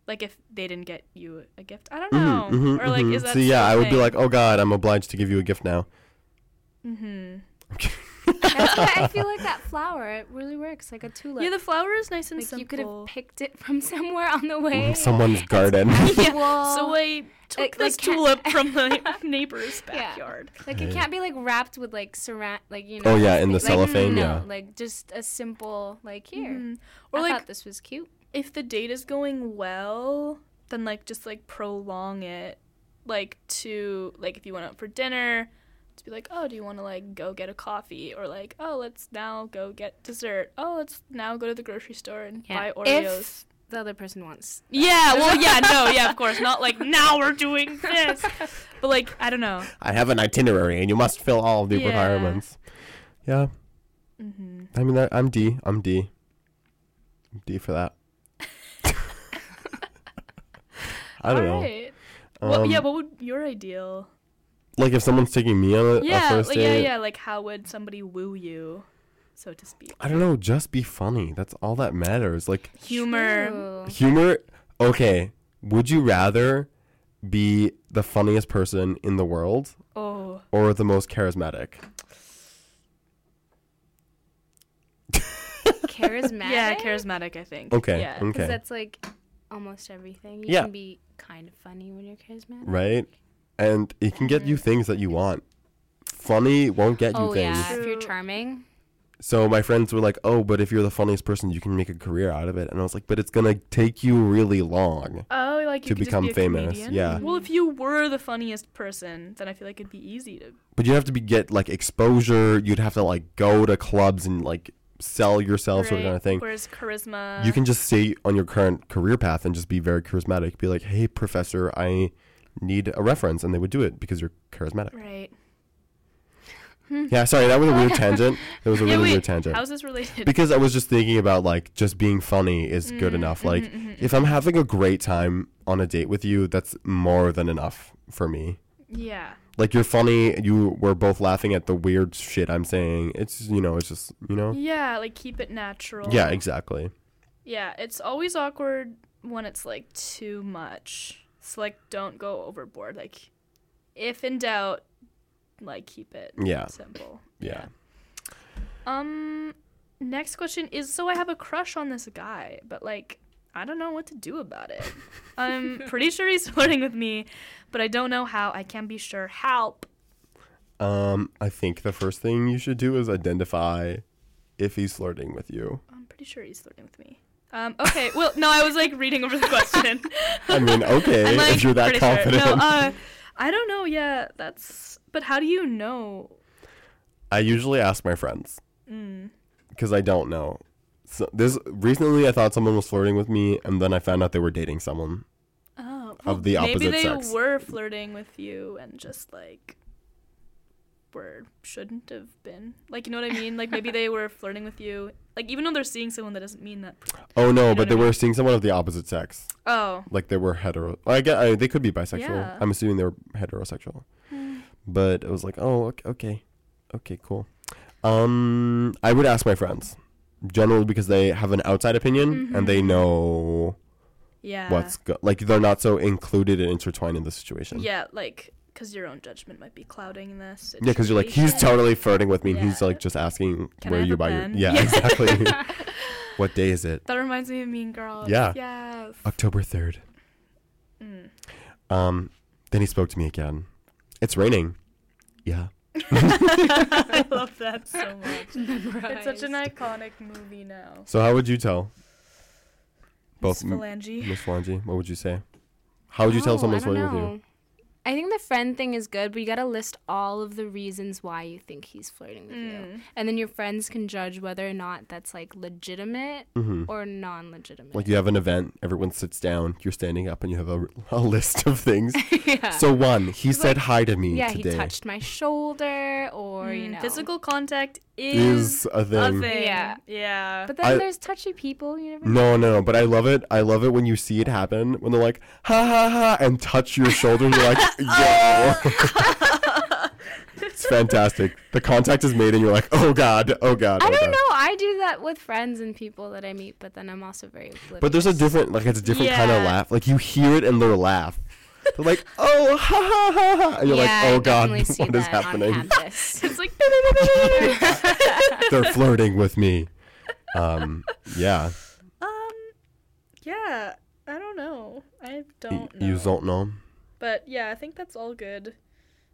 like if they didn't get you a gift. I don't know, Mhm, mhm, or like mhm. is that so yeah, I a I would be like, oh god, I'm obliged to give you a gift now. Mm-hmm. That's why I feel like that [laughs] flower it really works like a tulip. Yeah, the flower is nice and like you could have picked it from [laughs] somewhere on the way. Someone's garden. [laughs] yeah. So I took like- this like tulip from the neighbor's Yeah. backyard. Like it can't be like wrapped with like saran, like you know. Oh, yeah, in the like, cellophane, no, yeah. Like just a simple like here. Mhm. Or I like thought this was cute. if the date is going well, then like just like prolong it, like to like if you went out for dinner, to be like, oh, do you want to like go get a coffee, or like, oh, let's now go get dessert. Oh, let's now go to the grocery store and buy Oreos. If the other person wants. yeah, [laughs] well, yeah, no, yeah, of course, not like now we're doing [laughs] this, but like I don't know. I have an itinerary, and you must fill all of the Yeah. requirements. Yeah. Mhm. I mean, I'm D. I'm D. I'm D for that. [laughs] I don't know. Alright. well, Um, yeah, what would your ideal? Like if someone's taking me on a, a Yeah, first date. yeah, yeah. Like, how would somebody woo you, so to speak? I don't know. Just be funny. That's all that matters. Like Humor. True. humor. Okay. Would you rather be the funniest person in the world Oh. or the most charismatic? Charismatic. Yeah, charismatic. I think. Okay, Yeah. okay. Because that's like almost everything. You Yeah. can be kind of funny when you're charismatic. Right? And it can get you things that you want. Funny won't get you Oh things. yeah, if you're charming. So my friends were like, "Oh, but if you're the funniest person, you can make a career out of it." And I was like, "But it's gonna take you really long." Oh, like To become be famous, comedian? yeah. Well, if you were the funniest person, then I feel like it'd be easy to. But you have to be get like exposure. You'd have to like go to clubs and like sell yourself, sort of kind of thing. Whereas charisma. You can just stay on your current career path and just be very charismatic. Be like, "Hey, professor, I need a reference," and they would do it because you're charismatic. Right. Yeah, sorry, that was a weird [laughs] tangent. That was a Yeah, really wait, weird tangent. how's this related? Because I was just thinking about like just being funny is good Mm, enough. Like mhm, mhm, if I'm having a great time on a date with you, that's more than enough for me. Yeah. Like you're funny, you were both laughing at the weird shit I'm saying. It's you know, it's just you know. Yeah, like keep it natural. Yeah, exactly. Yeah, it's always awkward when it's like too much. So like don't go overboard. Like if in doubt, like keep it Yeah. simple. Yeah. Um next question is so I have a crush on this guy, but like I don't know what to do about it. [laughs] I'm pretty sure he's flirting with me, but I don't know how. I can't be sure. Help. Um, I think the first thing you should do is identify if he's flirting with you. I'm pretty sure he's flirting with me. Um, okay, well, no, I was like reading over the question. I mean, [laughs] okay, I'm, if you're that pretty sure. confident. No, uh, I don't know. Yeah, that's. But how do you know? I usually ask my friends Mm. because I don't know. So this recently, I thought someone was flirting with me, and then I found out they were dating someone. Oh, Of the opposite maybe they sex. were flirting with you and just like shouldn't have been. Like, you know what I mean? Like maybe they were flirting with you. Like even though they're seeing someone, that doesn't mean that. Oh no, but they mean? were seeing someone of the opposite sex. Oh. Like they were hetero. I get. I, they could be bisexual. Yeah. I'm assuming they were heterosexual. Hmm. But it was like, oh, ok- okay, okay, cool. Um, I would ask my friends, generally because they have an outside opinion and they Mhm. know Yeah. what's go- like they're not so included and intertwined in the situation. Yeah, like because your own judgment might be clouding this. Yeah, because you're like he's totally flirting with me. and He's like just asking Can where have you a buy pen? your yeah, Yeah. [laughs] exactly. [laughs] what day is it? That reminds me of Mean Girls. Yeah. Yes. October third. Mm. Um, then he spoke to me again. It's raining. Yeah. [laughs] I love that so much. It's such an iconic movie now. So how would you tell? Both Miss m- Phalange. Miss Phalange. What would you say? How would you tell Oh, someone's I don't flirting with you? Know. I think the friend thing is good, but you gotta list all of the reasons why you think he's flirting with you, Mm. and then your friends can judge whether or not that's like legitimate Mhm. or non-legitimate. Like you have an event, everyone sits down, you're standing up, and you have a, [laughs] a list of things. [laughs] Yeah. So one, he It's said like, hi to me Yeah, today. he touched my shoulder, or you Mm, know, Physical contact is, Is a thing. Yeah. Yeah. But then I- there's touchy people. You never. No, no, no, but I love it. I love it when you see it happen when they're like, ha ha ha, and touch your shoulder, and you're like, [laughs] yo. it's fantastic. The contact is made, and you're like, oh god, oh god. I oh don't God. know. I do that with friends and people that I meet, but then I'm also very oblivious. But there's a different, like, it's a different kind of laugh. Like, you hear it in their laugh. They're like, oh, ha ha ha ha. And you're Yeah, like, oh god, definitely see [laughs] what is that on happening? campus. [laughs] it's like [laughs] They're flirting with me. Um, yeah. Um, yeah. I don't know. I don't know. You don't know. But yeah, I think that's all good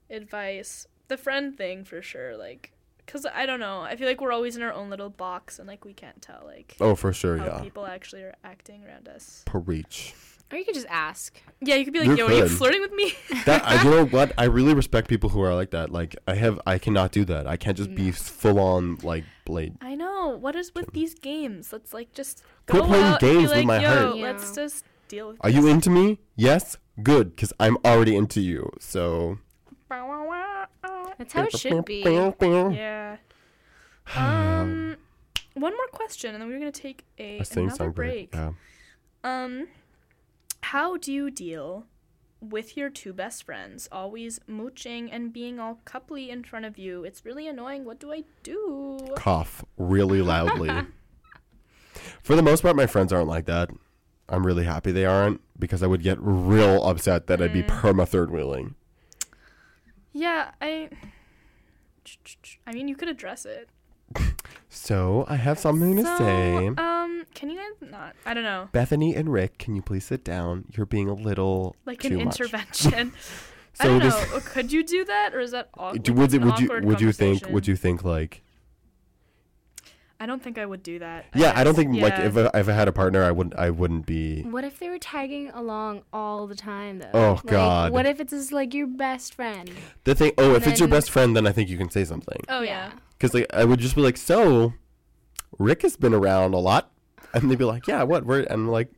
advice. The friend thing for sure, like, cause I don't know. I feel like we're always in our own little box, and like we can't tell like Oh, for sure, how yeah. people actually are acting around us. Preach. Or you could just ask. Yeah, you could be like, You "Yo, are you could. flirting with me?" [laughs] That I, you know [laughs] what? I really respect people who are like that. Like I have, I cannot do that. I can't just be full on like blade. I know. What is with these games? Let's like just Quit go playing out and be games with like, my Yo, heart. let's just deal with. Are you into me? Yes. Good, because I'm already into you. So. That's how it should be. [sighs] Yeah. Um, one more question, and then we're gonna take a, A sing another song break. break. Yeah. Um, how do you deal with your two best friends always mooching and being all coupley in front of you? It's really annoying. What do I do? Cough really loudly. [laughs] For the most part, my friends aren't like that. I'm really happy they aren't because I would get real upset that I'd be Mm. perma third wheeling. Yeah, I. I mean, you could address it. [laughs] So I have something to So, say. Um, can you guys not? I don't know. Bethany and Rick, can you please sit down? You're being a little Like too an much. intervention. [laughs] I So don't this- know. Could you do that, or is that awkward? Do- would, an would you awkward would you think would you think like I don't think I would do that. yeah I don't think like Yeah. if I, if I had a partner I wouldn't I wouldn't be What if they were tagging along all the time though? Oh, Like, God. What if it's just like your best friend? the thing oh if And it's your then- best friend then I think you can say something Oh yeah. Because like I would just be like so Rick has been around a lot and they'd be like yeah what we're and I'm like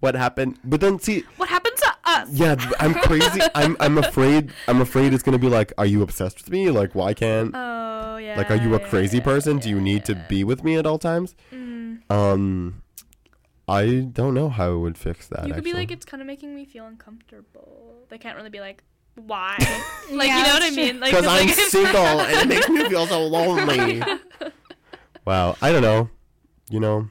what happened but then see What happened to us? yeah I'm crazy [laughs] I'm I'm afraid I'm afraid it's gonna be like are you obsessed with me like why can't Oh yeah. like are you a crazy person do you need to be with me at all times Mm. um I don't know how I would fix that You could actually. be like, it's kind of making me feel uncomfortable. They can't really be like, why? [laughs] like, Yeah, you know what I that's true. mean? Like, because I'm like, [laughs] single and it makes me feel so lonely. [laughs] wow, I don't know. You know,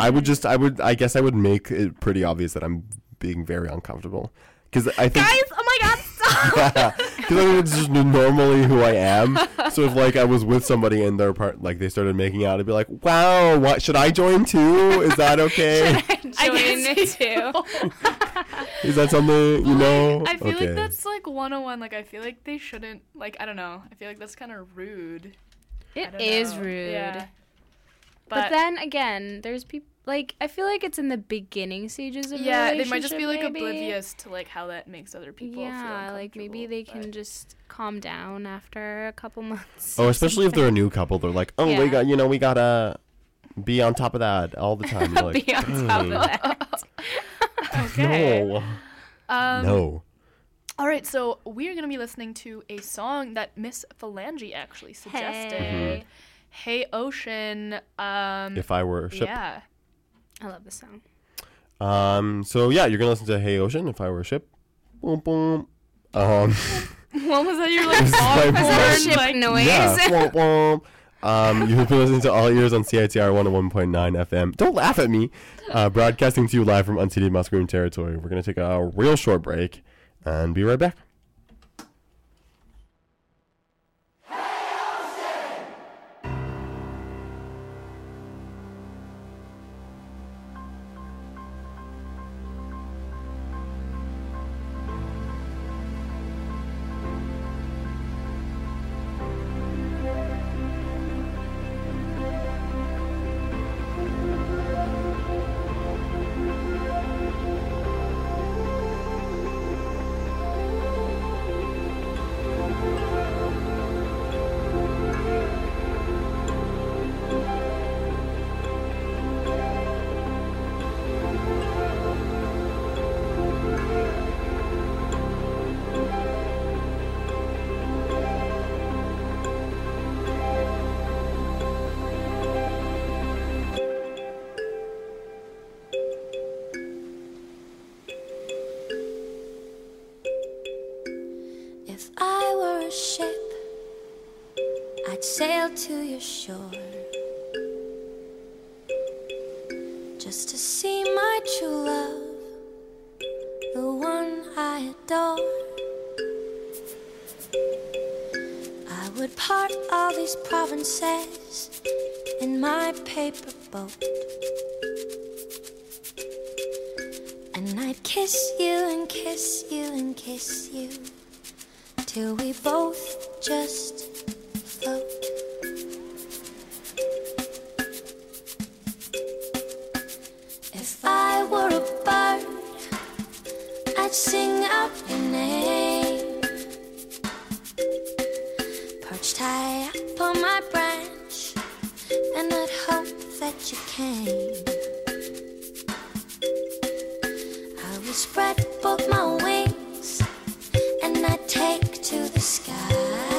I would mm-hmm. just, I would, I guess I would make it pretty obvious that I'm being very uncomfortable because I think. Guys, oh my god, stop! Because I mean, it's just normally who I am. So if like I was with somebody and their part, like they started making out, I'd be like, "Wow, what should I join too? Is that okay? I Join guess too. Is that something you know?" I feel okay. like that's like 101. Like, I feel like they shouldn't, like, I don't know. I feel like that's kind of rude. I It don't is know. rude. Yeah. But, But, then again, there's people like I feel like it's in the beginning stages of a yeah, they might just be like maybe. oblivious to like how that makes other people feel Yeah, like maybe they can just calm down after a couple [laughs] months. Oh, or especially if they're a new couple, they're like, "Oh, we got, you know, we gotta be on top of that all the [laughs] time." You're like, be on hmm. top of that. [laughs] Okay. No. Um, no. All right, so we are going to be listening to a song that Miss Phalange actually suggested. Hey. Hey Ocean. Um, If I were a ship. Yeah. I love this song. Um. So yeah, you're gonna listen to Hey Ocean. If I were a ship. Boom boom. Um. [laughs] What was that? You're like [laughs] This is my- awkward, Ship like, noise. yeah. Womp womp. Um, you've been listening to All Ears on CITR 101.9 FM. Don't laugh at me. Uh, broadcasting to you live from unceded Musqueam territory. We're going to take a real short break and be right back. to your shore just to see my true love, the one I adore. I would part all these provinces in my paper boat, and I'd kiss you and kiss you and kiss you till we both just float. Sing out your name. Perched high up on my branch, and I'd hope that you came. I would spread both my wings, and I'd take to the sky.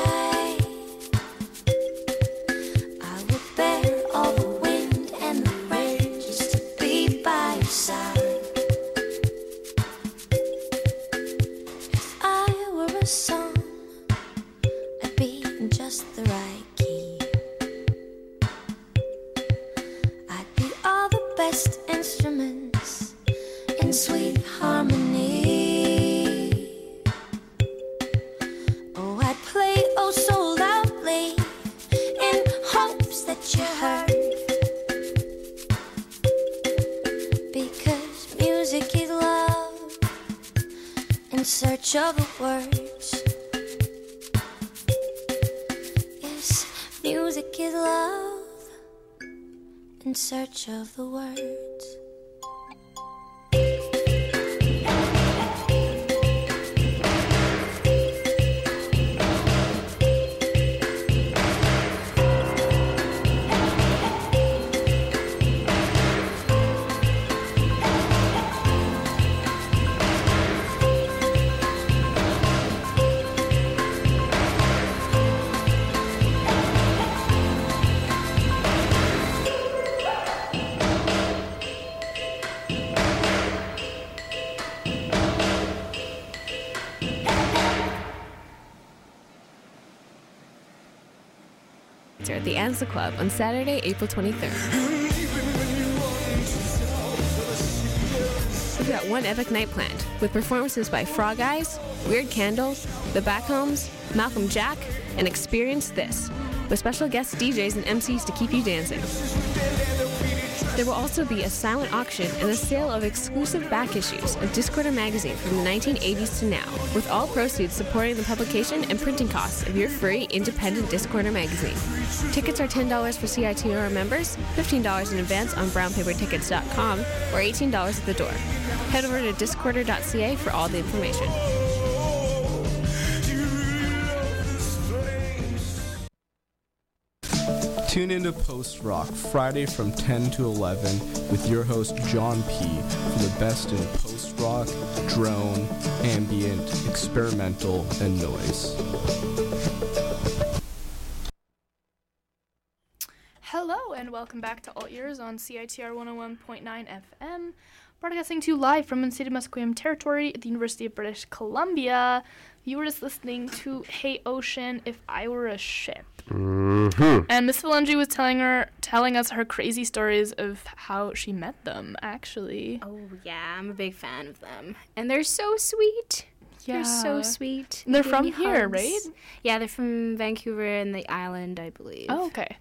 The Club on Saturday, April 23rd. We've got one epic night planned with performances by Frog Eyes, Weird Candles, The Backhomes, Malcolm Jack, and Experience This, with special guest DJs and MCs to keep you dancing. There will also be a silent auction and the sale of exclusive back issues of Discorder magazine from the 1980s to now, with all proceeds supporting the publication and printing costs of your free independent Discorder magazine. Tickets are $10 for CITR members, $15 in advance on brownpapertickets.com, or $18 at the door. Head over to discorder.ca for all the information. Tune into Post Rock Friday from 10 to 11 with your host John P. for the best in post rock, drone, ambient, experimental, and noise. Hello and welcome back to All Ears on CITR 101.9 FM, broadcasting to you live from City Musqueam territory at the University of British Columbia. You were just listening to Hey Ocean, If I Were a Ship. Mm-hmm. And Miss Phalange was telling her, telling us her crazy stories of how she met them. Actually, Oh yeah, I'm a big fan of them, and they're so sweet. They're so Yeah. sweet. They're They give from here, hugs. right? Yeah, they're from Vancouver and the island, I believe. Oh, okay.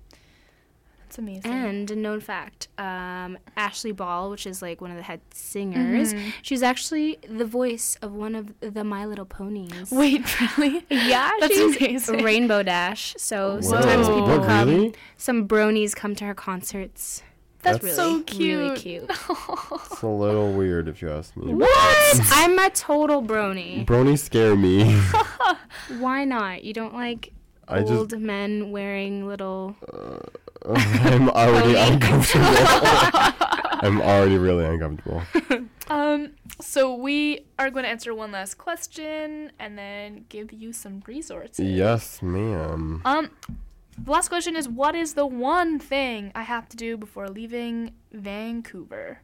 That's amazing. And a known fact, um, Ashley Ball, which is like one of the head singers, Mhm. she's actually the voice of one of the My Little Ponies. Wait, [laughs] really? Yeah, [laughs] That's she's amazing. Rainbow Dash. So sometimes people What, come. really? Some bronies come to her concerts. That's really, so Really cute. cute. [laughs] It's a little weird if you ask me. What? I'm a total brony. Bronies scare me. Why not? You don't like I just- old men wearing little. I'm already uncomfortable. [laughs] I'm already really uncomfortable. Um, so we are going to answer one last question and then give you some resources. Yes, ma'am. Um, the last question is what is the one thing I have to do before leaving Vancouver?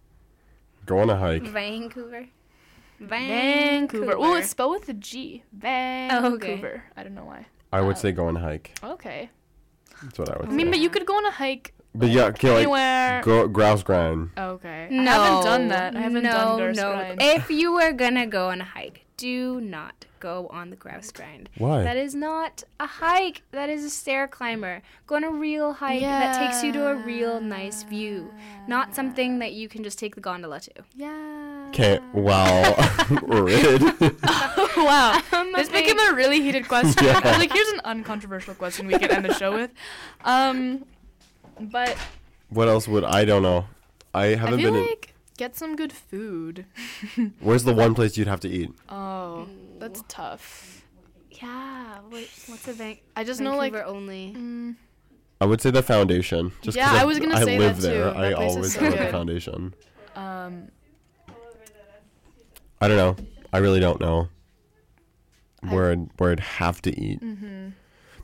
Go on a hike. Vancouver. Vancouver. Well, it's spelled with a G. Oh, Vancouver. I don't know why. I would say go on a hike. Okay. That's what I would say. I say. mean, but you could go on a hike. But yeah, okay, like Anywhere. go grouse grind. Oh, okay. No, I haven't done that. I haven't no, done Durst no. Grind. If you were gonna go on a hike, do not go on the grouse grind. Why? That is not a hike. That is a stair climber. Go on a real hike that takes you to a real nice view, not something that you can just take the gondola to. Yeah. [laughs] [laughs] [laughs] Okay, well, Rid. wow. I'm a this big- became a really heated question. Yeah. I was like, here's an uncontroversial question we could end the show with. Um, but what else would I don't know? I I haven't feel been. like get some good food. where's the one place you'd have to eat? Oh, that's tough. Yeah. What, what's a Van- I just know like Vancouver only? mm, I would say the foundation. Just 'cause Yeah, I was gonna I say live that too. there. That I place is always so go to the foundation. um, I don't know. I really don't know where I'd, where I'd have to eat. mhm.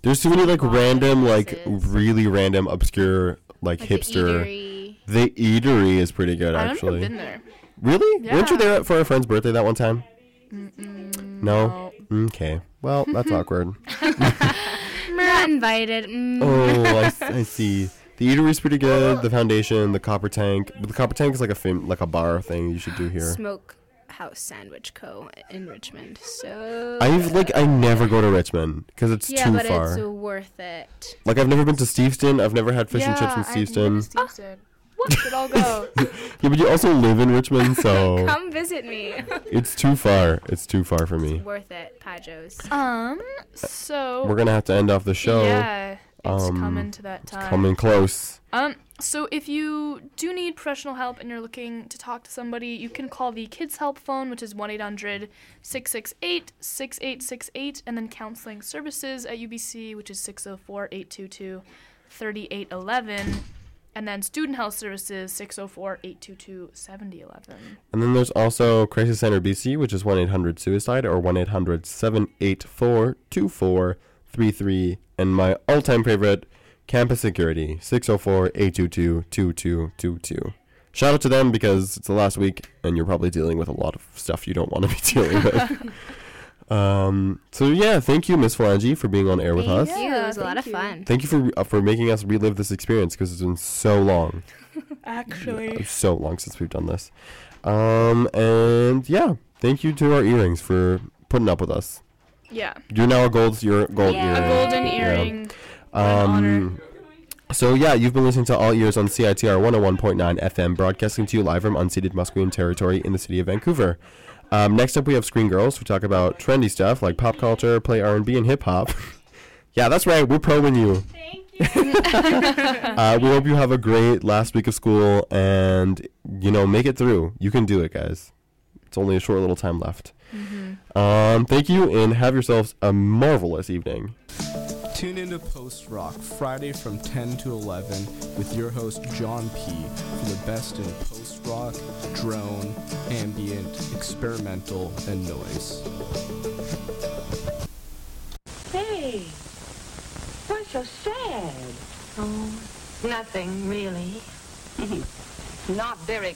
There's too many like random, like really random, obscure, like, Like the hipster. eatery. The eatery is pretty good, I've actually. been there. Really? Weren't you there for our friend's birthday that one time? Mm-mm, No. Okay. Well, that's [laughs] awkward. Not [laughs] invited. Mm. Oh, I [laughs] see. The eatery's pretty good. The foundation, the copper tank. But the copper tank is like a fam- like a bar thing you should do here. Smoke House Sandwich Co. in Richmond. So I've like I never go to Richmond because it's yeah, too but far. it's worth it. Like I've never been to Steveston. I've never had fish and chips in Yeah, I've Steveston. Steveston. We should all go. [laughs] Yeah, but you also live in Richmond, so [laughs] Come visit me. it's too far. It's too far for me. worth it, Pajos. Um, so We're gonna have to end off the show. Yeah, it's Um, coming to that time. coming close. Um, so if you do need professional help and you're looking to talk to somebody, you can call the Kids Help phone, which is 1 800 668 6868, and then counseling services at UBC, which is 604 822 3811, and then student health services 604 822 7011. And then there's also Crisis Center BC, which is 1 800 Suicide or 1 800 784 2433. And my all time favorite, Campus Security, 604 822 2222. Shout out to them because it's the last week and you're probably dealing with a lot of stuff you don't want to be [laughs] dealing with. [laughs] um, so, yeah, thank you, Miss Phalange, for being on air with us. Thank you. It was a lot of you. fun. Thank you for uh, for making us relive this experience because it's been so long. [laughs] Actually. It's so long since we've done this. Um, and yeah, thank you to our earrings for putting up with us. Yeah. You're now a gold, you're a gold Yeah. A golden Yeah. earring. What an Um, so yeah, you've been listening to All Ears on CITR 101.9 FM, broadcasting to you live from unceded Musqueam territory in the city of Vancouver. Um, next up, we have Screen Girls. We talk about trendy stuff like pop culture, play R&B, and hip hop. [laughs] yeah, that's right. We're proing you. [laughs] uh, we hope you have a great last week of school and you know make it through. You can do it, guys. It's only a short little time left. Um, thank you and have yourselves a marvelous evening. Tune into Post Rock Friday from 10 to 11 with your host John P for the best in post rock, drone, ambient, experimental, and noise. Hey, what's so sad? Oh, nothing really. [laughs] Not very